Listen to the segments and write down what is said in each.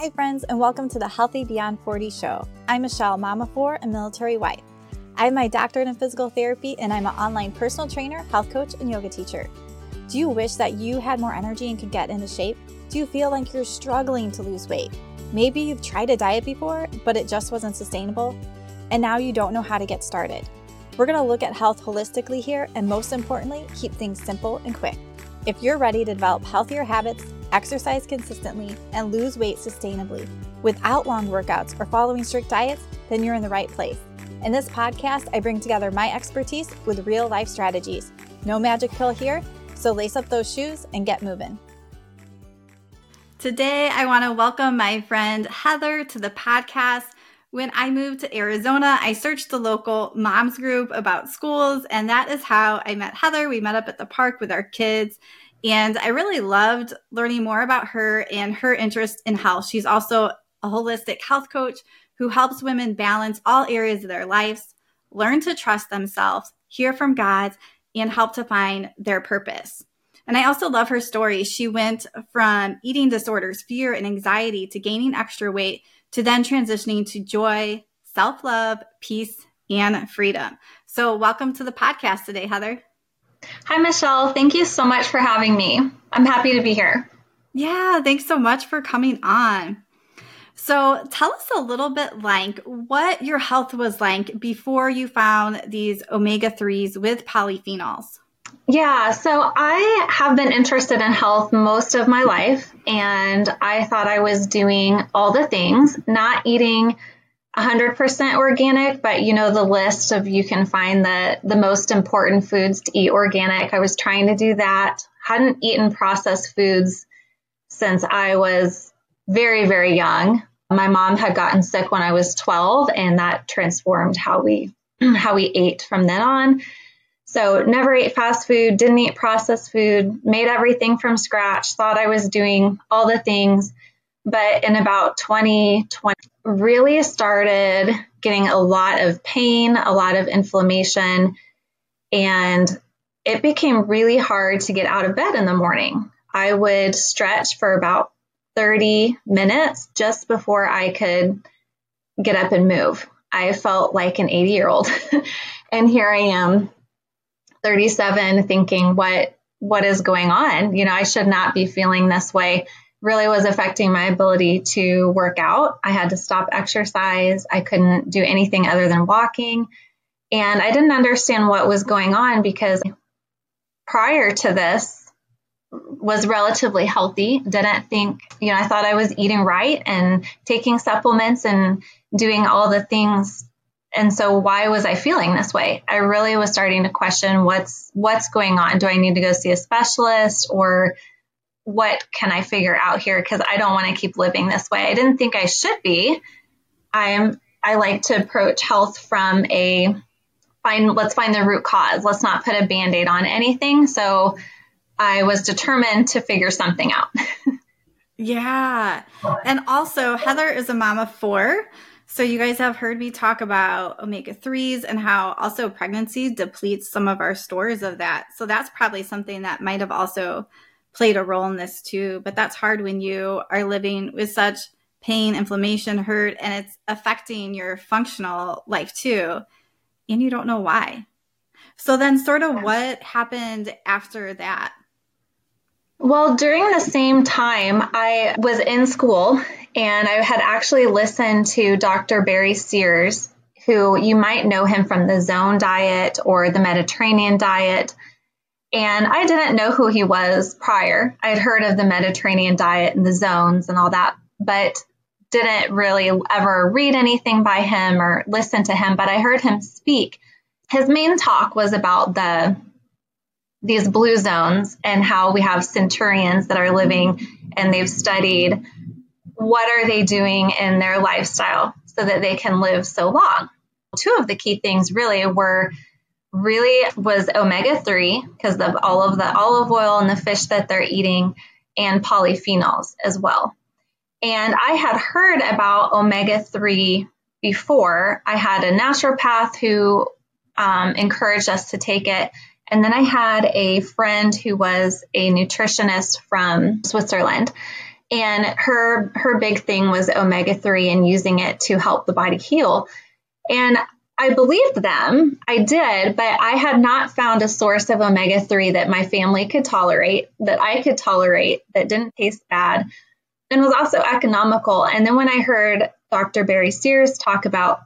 Hi, friends, and welcome to the Healthy Beyond 40 show. I'm Michele, mama four, and military wife. I have my doctorate in physical therapy, and I'm an online personal trainer, health coach, and yoga teacher. Do you wish that you had more energy and could get into shape? Do you feel like you're struggling to lose weight? Maybe you've tried a diet before, but it just wasn't sustainable, and now you don't know how to get started. We're going to look at health holistically here, and most importantly, keep things simple and quick. If you're ready to develop healthier habits, exercise consistently, and lose weight sustainably without long workouts or following strict diets, then you're in the right place. In this podcast, I bring together my expertise with real life strategies. No magic pill here, so lace up those shoes and get moving. Today, I want to welcome my friend Heather to the podcast. When I moved to Arizona, I searched the local moms group about schools, and that is how I met Heather. We met up at the park with our kids, and I really loved learning more about her and her interest in health. She's also a holistic health coach who helps women balance all areas of their lives, learn to trust themselves, hear from God, and help to find their purpose. And I also love her story. She went from eating disorders, fear, and anxiety to gaining extra weight to then transitioning to joy, self love, peace, and freedom. So, welcome to the podcast today, Heather. Hi, Michele. Thank you so much for having me. I'm happy to be here. Yeah, thanks so much for coming on. So, tell us a little bit like what your health was like before you found these omega 3s with polyphenols. Yeah, so I have been interested in health most of my life, and I thought I was doing all the things, not eating 100% organic, but you know the list of you can find the the most important foods to eat organic. I was trying to do that. Hadn't eaten processed foods since I was very very young. My mom had gotten sick when I was 12 and that transformed how we how we ate from then on. So never ate fast food, didn't eat processed food, made everything from scratch, thought I was doing all the things. But in about 2020, really started getting a lot of pain, a lot of inflammation, and it became really hard to get out of bed in the morning. I would stretch for about 30 minutes just before I could get up and move. I felt like an 80 year old. and here I am, 37, thinking, what, what is going on? You know, I should not be feeling this way really was affecting my ability to work out. I had to stop exercise. I couldn't do anything other than walking. And I didn't understand what was going on because prior to this was relatively healthy. Didn't think, you know, I thought I was eating right and taking supplements and doing all the things. And so why was I feeling this way? I really was starting to question what's what's going on. Do I need to go see a specialist or what can I figure out here? Because I don't want to keep living this way. I didn't think I should be. I am. I like to approach health from a find. Let's find the root cause. Let's not put a band aid on anything. So I was determined to figure something out. yeah, and also Heather is a mom of four. So you guys have heard me talk about omega 3s and how also pregnancy depletes some of our stores of that. So that's probably something that might have also played a role in this too. But that's hard when you are living with such pain, inflammation, hurt, and it's affecting your functional life too. And you don't know why. So then, sort of what happened after that? Well, during the same time, I was in school and I had actually listened to Dr. Barry Sears, who you might know him from the Zone Diet or the Mediterranean Diet. And I didn't know who he was prior. I had heard of the Mediterranean diet and the zones and all that, but didn't really ever read anything by him or listen to him, but I heard him speak. His main talk was about the these blue zones and how we have centurions that are living and they've studied what are they doing in their lifestyle so that they can live so long. Two of the key things really were really was omega 3 because of all of the olive oil and the fish that they're eating and polyphenols as well. And I had heard about omega 3 before. I had a naturopath who um, encouraged us to take it. And then I had a friend who was a nutritionist from Switzerland. And her her big thing was omega 3 and using it to help the body heal. And I believed them. I did, but I had not found a source of omega 3 that my family could tolerate, that I could tolerate, that didn't taste bad, and was also economical. And then when I heard Dr. Barry Sears talk about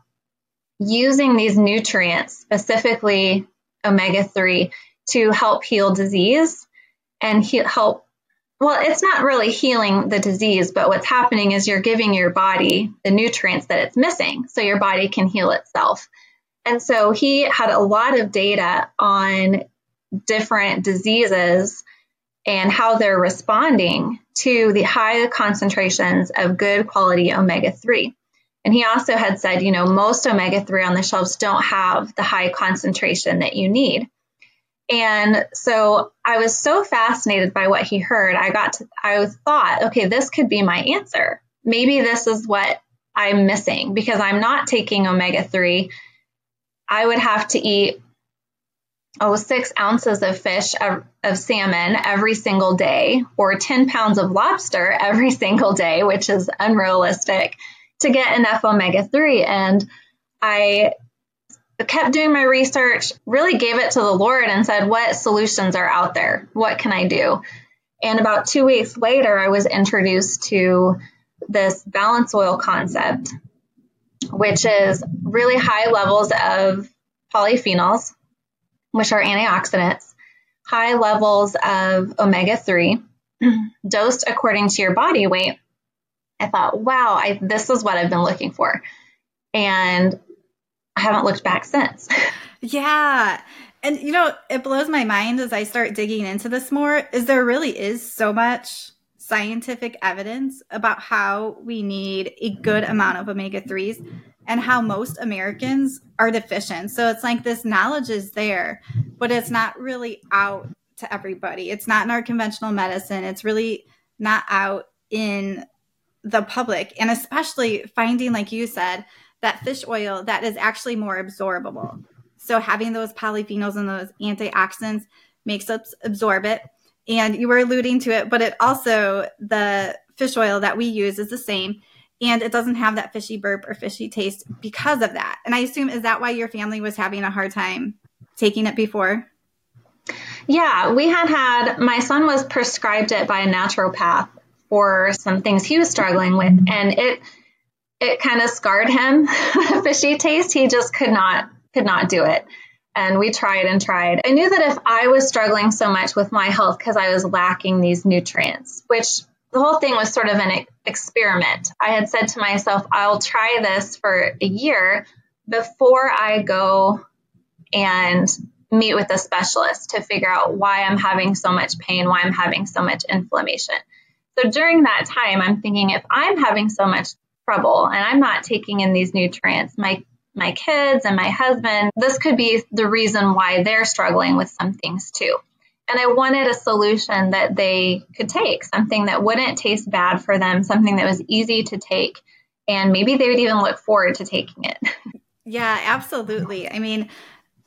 using these nutrients, specifically omega 3, to help heal disease and he- help. Well, it's not really healing the disease, but what's happening is you're giving your body the nutrients that it's missing so your body can heal itself. And so he had a lot of data on different diseases and how they're responding to the high concentrations of good quality omega 3. And he also had said, you know, most omega 3 on the shelves don't have the high concentration that you need. And so I was so fascinated by what he heard. I got to, I thought, okay, this could be my answer. Maybe this is what I'm missing because I'm not taking omega 3. I would have to eat, oh, six ounces of fish, of, of salmon every single day, or 10 pounds of lobster every single day, which is unrealistic to get enough omega 3. And I kept doing my research, really gave it to the Lord and said, What solutions are out there? What can I do? And about two weeks later, I was introduced to this balance oil concept, which is really high levels of polyphenols, which are antioxidants, high levels of omega 3, dosed according to your body weight. I thought, wow, I, this is what I've been looking for. And I haven't looked back since. yeah. And you know, it blows my mind as I start digging into this more is there really is so much scientific evidence about how we need a good amount of omega 3s and how most Americans are deficient. So it's like this knowledge is there, but it's not really out to everybody. It's not in our conventional medicine. It's really not out in the public. And especially finding, like you said, that fish oil that is actually more absorbable. So having those polyphenols and those antioxidants makes us absorb it. And you were alluding to it, but it also the fish oil that we use is the same and it doesn't have that fishy burp or fishy taste because of that. And I assume is that why your family was having a hard time taking it before? Yeah, we had had my son was prescribed it by a naturopath for some things he was struggling with and it it kind of scarred him the fishy taste he just could not could not do it and we tried and tried. I knew that if i was struggling so much with my health because i was lacking these nutrients which the whole thing was sort of an experiment. I had said to myself i'll try this for a year before i go and meet with a specialist to figure out why i'm having so much pain why i'm having so much inflammation. So during that time, I'm thinking if I'm having so much trouble and I'm not taking in these nutrients, my my kids and my husband, this could be the reason why they're struggling with some things too. And I wanted a solution that they could take, something that wouldn't taste bad for them, something that was easy to take, and maybe they would even look forward to taking it. Yeah, absolutely. I mean,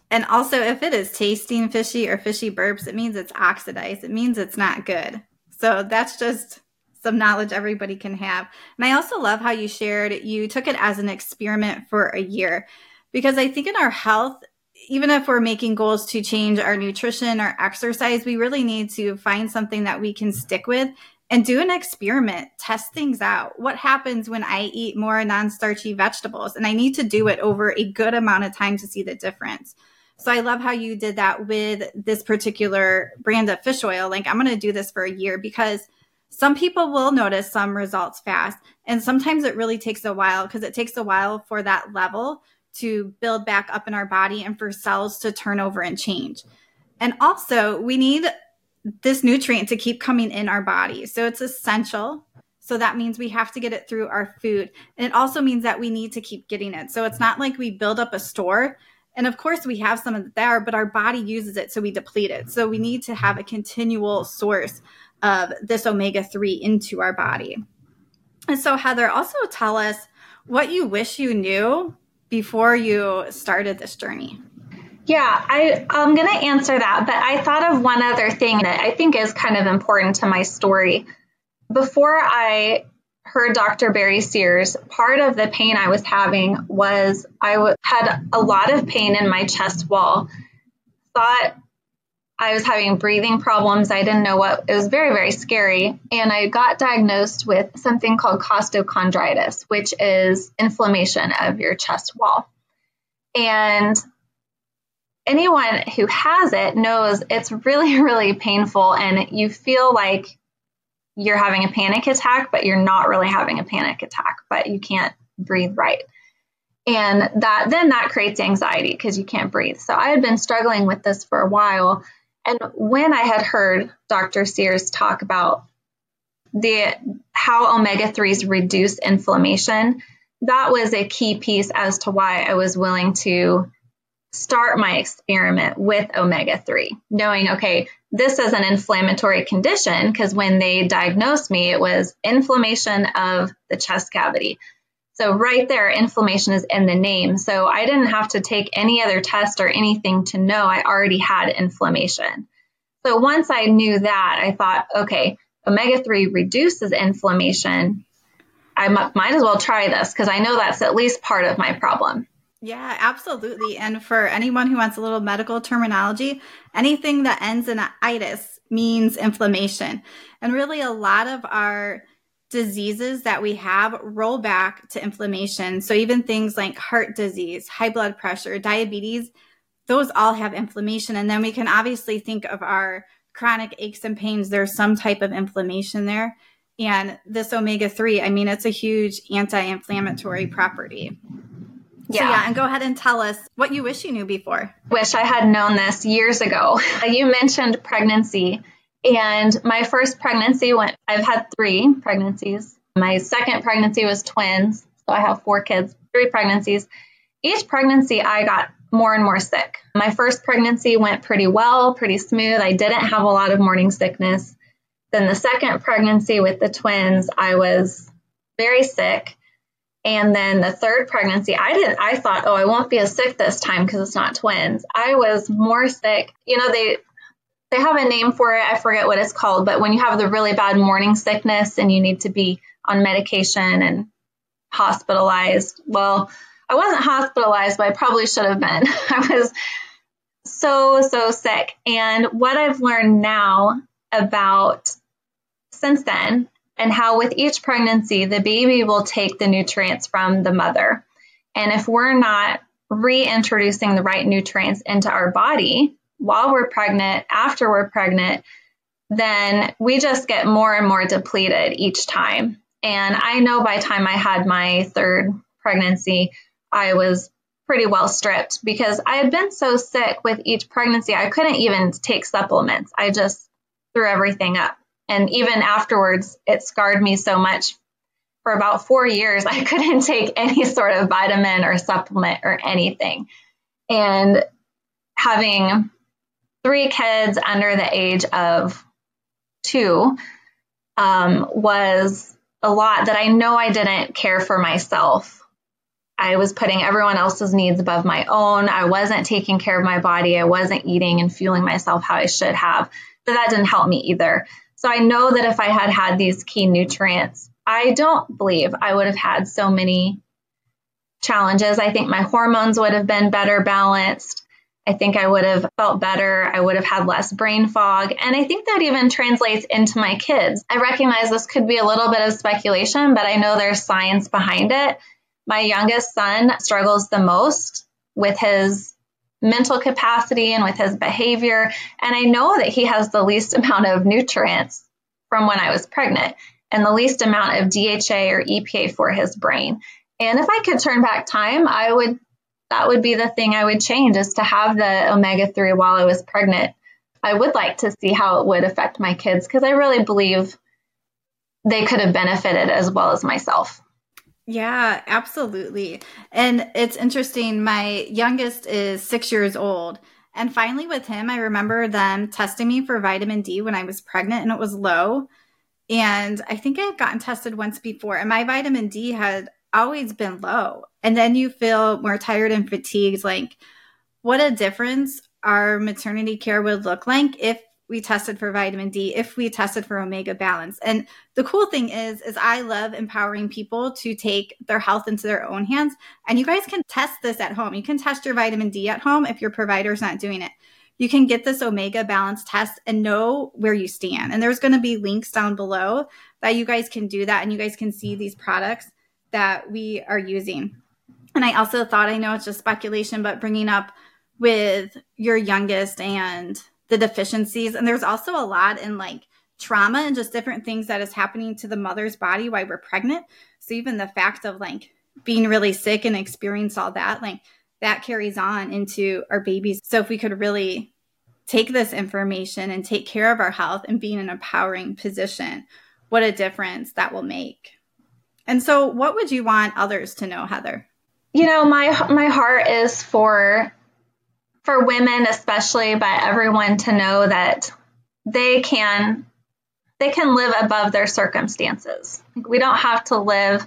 and also if it is tasting fishy or fishy burps, it means it's oxidized. It means it's not good. So that's just some knowledge everybody can have. And I also love how you shared you took it as an experiment for a year because I think in our health, even if we're making goals to change our nutrition or exercise, we really need to find something that we can stick with and do an experiment, test things out. What happens when I eat more non starchy vegetables? And I need to do it over a good amount of time to see the difference. So I love how you did that with this particular brand of fish oil. Like, I'm going to do this for a year because some people will notice some results fast. And sometimes it really takes a while because it takes a while for that level to build back up in our body and for cells to turn over and change. And also, we need this nutrient to keep coming in our body. So it's essential. So that means we have to get it through our food. And it also means that we need to keep getting it. So it's not like we build up a store and of course, we have some of there, but our body uses it, so we deplete it. So we need to have a continual source of this omega 3 into our body. And so, Heather, also tell us what you wish you knew before you started this journey. Yeah, I, I'm going to answer that, but I thought of one other thing that I think is kind of important to my story. before I heard Dr. Barry Sears, part of the pain I was having was I w- had a lot of pain in my chest wall. Thought I was having breathing problems. I didn't know what it was very, very scary. And I got diagnosed with something called costochondritis, which is inflammation of your chest wall. And anyone who has it knows it's really, really painful. And you feel like you're having a panic attack, but you're not really having a panic attack, but you can't breathe right. And that then that creates anxiety because you can't breathe. So I had been struggling with this for a while and when I had heard Dr. Sears talk about the how omega 3s reduce inflammation, that was a key piece as to why I was willing to start my experiment with omega 3, knowing, okay, this is an inflammatory condition because when they diagnosed me, it was inflammation of the chest cavity. So, right there, inflammation is in the name. So, I didn't have to take any other test or anything to know I already had inflammation. So, once I knew that, I thought, okay, omega 3 reduces inflammation. I m- might as well try this because I know that's at least part of my problem. Yeah, absolutely. And for anyone who wants a little medical terminology, anything that ends in itis means inflammation. And really, a lot of our diseases that we have roll back to inflammation. So even things like heart disease, high blood pressure, diabetes, those all have inflammation. And then we can obviously think of our chronic aches and pains. There's some type of inflammation there. And this omega 3, I mean, it's a huge anti inflammatory mm-hmm. property. Yeah. So, yeah, and go ahead and tell us what you wish you knew before. Wish I had known this years ago. You mentioned pregnancy and my first pregnancy went, I've had three pregnancies. My second pregnancy was twins. So I have four kids, three pregnancies. Each pregnancy, I got more and more sick. My first pregnancy went pretty well, pretty smooth. I didn't have a lot of morning sickness. Then the second pregnancy with the twins, I was very sick. And then the third pregnancy, I didn't, I thought, oh, I won't be as sick this time because it's not twins. I was more sick. You know, they, they have a name for it. I forget what it's called, but when you have the really bad morning sickness and you need to be on medication and hospitalized, well, I wasn't hospitalized, but I probably should have been. I was so, so sick. And what I've learned now about since then, and how with each pregnancy, the baby will take the nutrients from the mother. And if we're not reintroducing the right nutrients into our body, while we're pregnant, after we're pregnant, then we just get more and more depleted each time. And I know by time I had my third pregnancy, I was pretty well stripped because I had been so sick with each pregnancy, I couldn't even take supplements. I just threw everything up. And even afterwards, it scarred me so much. For about four years, I couldn't take any sort of vitamin or supplement or anything. And having three kids under the age of two um, was a lot that I know I didn't care for myself. I was putting everyone else's needs above my own. I wasn't taking care of my body. I wasn't eating and fueling myself how I should have. But that didn't help me either. So I know that if I had had these key nutrients, I don't believe I would have had so many challenges. I think my hormones would have been better balanced. I think I would have felt better. I would have had less brain fog. And I think that even translates into my kids. I recognize this could be a little bit of speculation, but I know there's science behind it. My youngest son struggles the most with his mental capacity and with his behavior. And I know that he has the least amount of nutrients from when I was pregnant and the least amount of DHA or EPA for his brain. And if I could turn back time, I would that would be the thing I would change is to have the omega 3 while I was pregnant. I would like to see how it would affect my kids because I really believe they could have benefited as well as myself. Yeah, absolutely. And it's interesting. My youngest is six years old. And finally, with him, I remember them testing me for vitamin D when I was pregnant and it was low. And I think I had gotten tested once before, and my vitamin D had always been low. And then you feel more tired and fatigued. Like, what a difference our maternity care would look like if we tested for vitamin D, if we tested for omega balance. And the cool thing is is I love empowering people to take their health into their own hands. And you guys can test this at home. You can test your vitamin D at home if your provider's not doing it. You can get this omega balance test and know where you stand. And there's going to be links down below that you guys can do that and you guys can see these products that we are using. And I also thought I know it's just speculation, but bringing up with your youngest and the deficiencies. And there's also a lot in like trauma and just different things that is happening to the mother's body while we're pregnant. So even the fact of like being really sick and experience all that, like that carries on into our babies. So if we could really take this information and take care of our health and be in an empowering position, what a difference that will make. And so what would you want others to know, Heather? You know, my my heart is for for women especially, but everyone to know that they can they can live above their circumstances. We don't have to live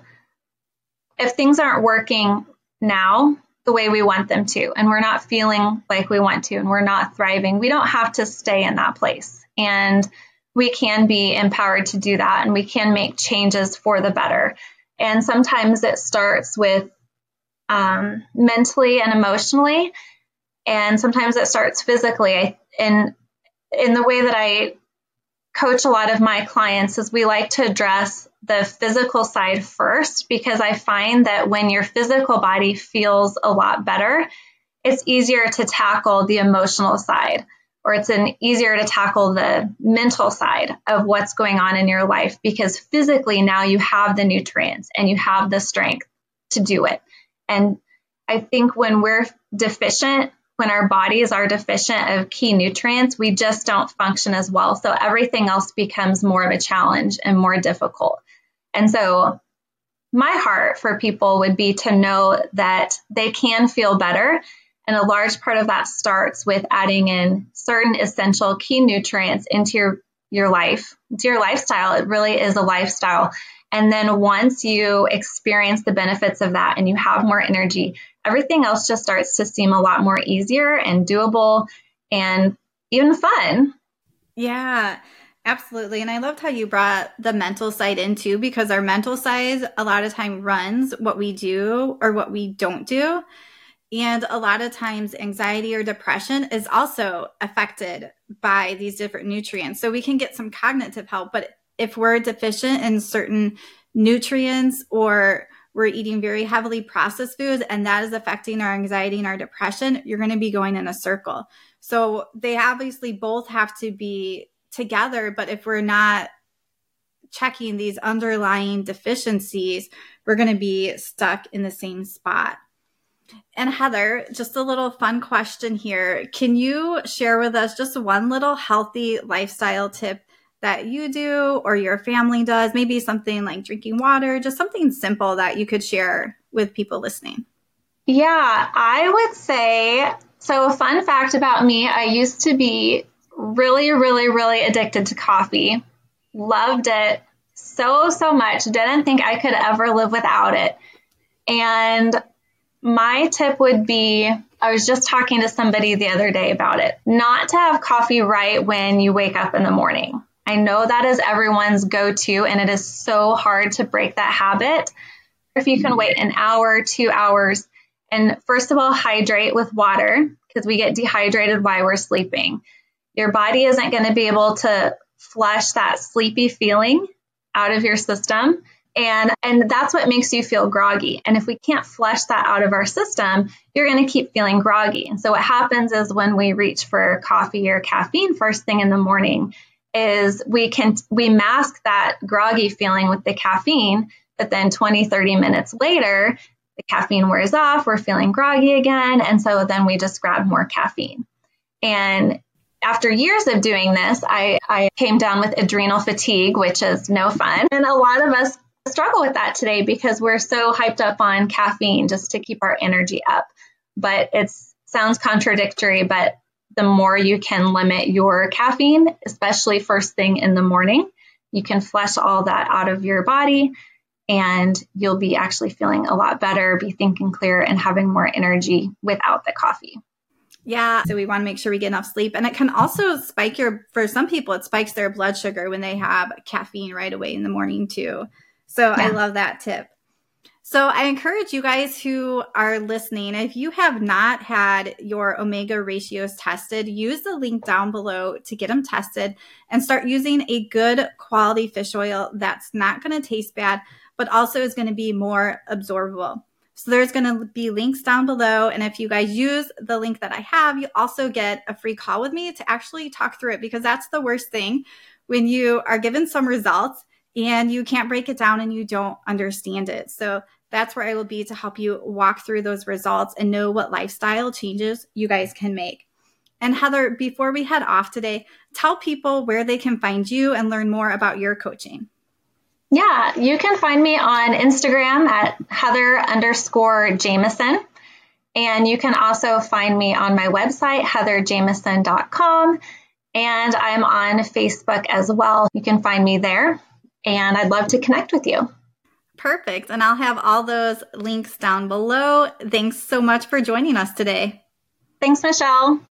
if things aren't working now the way we want them to and we're not feeling like we want to and we're not thriving. We don't have to stay in that place. And we can be empowered to do that and we can make changes for the better. And sometimes it starts with um, mentally and emotionally and sometimes it starts physically. And in the way that I coach a lot of my clients is we like to address the physical side first because I find that when your physical body feels a lot better, it's easier to tackle the emotional side or it's an easier to tackle the mental side of what's going on in your life because physically now you have the nutrients and you have the strength to do it. And I think when we're deficient when our bodies are deficient of key nutrients, we just don't function as well. So everything else becomes more of a challenge and more difficult. And so my heart for people would be to know that they can feel better. And a large part of that starts with adding in certain essential key nutrients into your, your life, to your lifestyle. It really is a lifestyle. And then once you experience the benefits of that and you have more energy, everything else just starts to seem a lot more easier and doable and even fun. Yeah. Absolutely. And I loved how you brought the mental side in too, because our mental side a lot of time runs what we do or what we don't do. And a lot of times, anxiety or depression is also affected by these different nutrients. So we can get some cognitive help. But if we're deficient in certain nutrients or we're eating very heavily processed foods and that is affecting our anxiety and our depression, you're going to be going in a circle. So they obviously both have to be together, but if we're not checking these underlying deficiencies, we're going to be stuck in the same spot. And Heather, just a little fun question here. Can you share with us just one little healthy lifestyle tip that you do or your family does, maybe something like drinking water, just something simple that you could share with people listening. Yeah, I would say so. A fun fact about me I used to be really, really, really addicted to coffee, loved it so, so much, didn't think I could ever live without it. And my tip would be I was just talking to somebody the other day about it not to have coffee right when you wake up in the morning. I know that is everyone's go to, and it is so hard to break that habit. If you can wait an hour, two hours, and first of all, hydrate with water because we get dehydrated while we're sleeping. Your body isn't going to be able to flush that sleepy feeling out of your system. And, and that's what makes you feel groggy. And if we can't flush that out of our system, you're going to keep feeling groggy. And so what happens is when we reach for coffee or caffeine first thing in the morning, is we can we mask that groggy feeling with the caffeine but then 20 30 minutes later the caffeine wears off we're feeling groggy again and so then we just grab more caffeine and after years of doing this i, I came down with adrenal fatigue which is no fun and a lot of us struggle with that today because we're so hyped up on caffeine just to keep our energy up but it sounds contradictory but the more you can limit your caffeine, especially first thing in the morning. You can flush all that out of your body and you'll be actually feeling a lot better, be thinking clear, and having more energy without the coffee. Yeah. So we want to make sure we get enough sleep. And it can also spike your, for some people, it spikes their blood sugar when they have caffeine right away in the morning too. So yeah. I love that tip. So I encourage you guys who are listening, if you have not had your omega ratios tested, use the link down below to get them tested and start using a good quality fish oil that's not going to taste bad, but also is going to be more absorbable. So there's going to be links down below. And if you guys use the link that I have, you also get a free call with me to actually talk through it because that's the worst thing when you are given some results and you can't break it down and you don't understand it. So that's where I will be to help you walk through those results and know what lifestyle changes you guys can make. And Heather, before we head off today, tell people where they can find you and learn more about your coaching. Yeah, you can find me on Instagram at Heather underscore Jamison. And you can also find me on my website, heatherjamison.com. And I'm on Facebook as well. You can find me there. And I'd love to connect with you. Perfect. And I'll have all those links down below. Thanks so much for joining us today. Thanks, Michele.